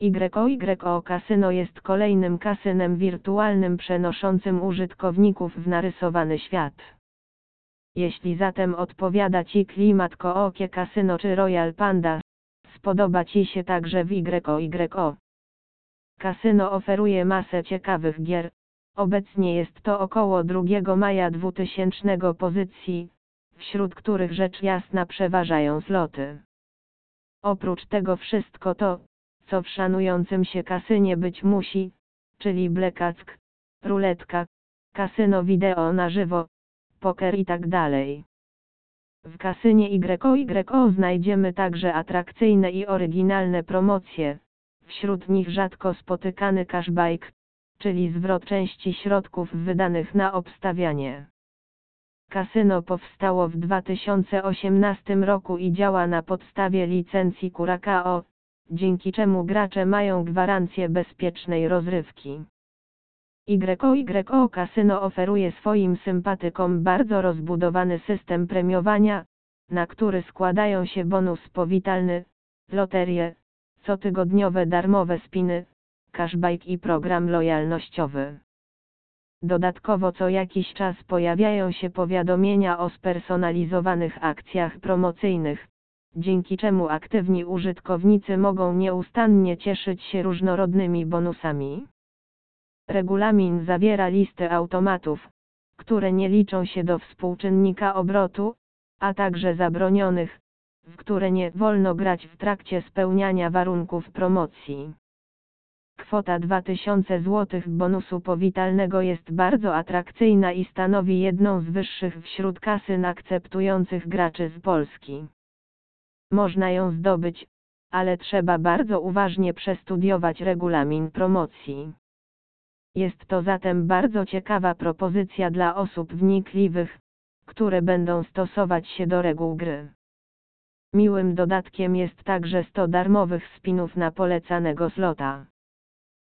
YYO Kasyno jest kolejnym kasynem wirtualnym przenoszącym użytkowników w narysowany świat. Jeśli zatem odpowiada Ci klimat Kookie Kasyno czy Royal Panda, spodoba Ci się także w YYO. Kasyno oferuje masę ciekawych gier. Obecnie jest to około 2 maja 2000 pozycji, wśród których rzecz jasna przeważają zloty. Oprócz tego wszystko to, co w szanującym się kasynie być musi, czyli blekack, ruletka, kasyno wideo na żywo, poker i tak. W kasynie YYO znajdziemy także atrakcyjne i oryginalne promocje, wśród nich rzadko spotykany cashback, czyli zwrot części środków wydanych na obstawianie. Kasyno powstało w 2018 roku i działa na podstawie licencji Curacao, dzięki czemu gracze mają gwarancję bezpiecznej rozrywki. YYO Casino oferuje swoim sympatykom bardzo rozbudowany system premiowania, na który składają się bonus powitalny, loterie, cotygodniowe darmowe spiny, cashback i program lojalnościowy. Dodatkowo co jakiś czas pojawiają się powiadomienia o spersonalizowanych akcjach promocyjnych, dzięki czemu aktywni użytkownicy mogą nieustannie cieszyć się różnorodnymi bonusami. Regulamin zawiera listę automatów, które nie liczą się do współczynnika obrotu, a także zabronionych, w które nie wolno grać w trakcie spełniania warunków promocji. Kwota 2000 zł bonusu powitalnego jest bardzo atrakcyjna i stanowi jedną z wyższych wśród kasyn akceptujących graczy z Polski. Można ją zdobyć, ale trzeba bardzo uważnie przestudiować regulamin promocji. Jest to zatem bardzo ciekawa propozycja dla osób wnikliwych, które będą stosować się do reguł gry. Miłym dodatkiem jest także 100 darmowych spinów na polecanego slota.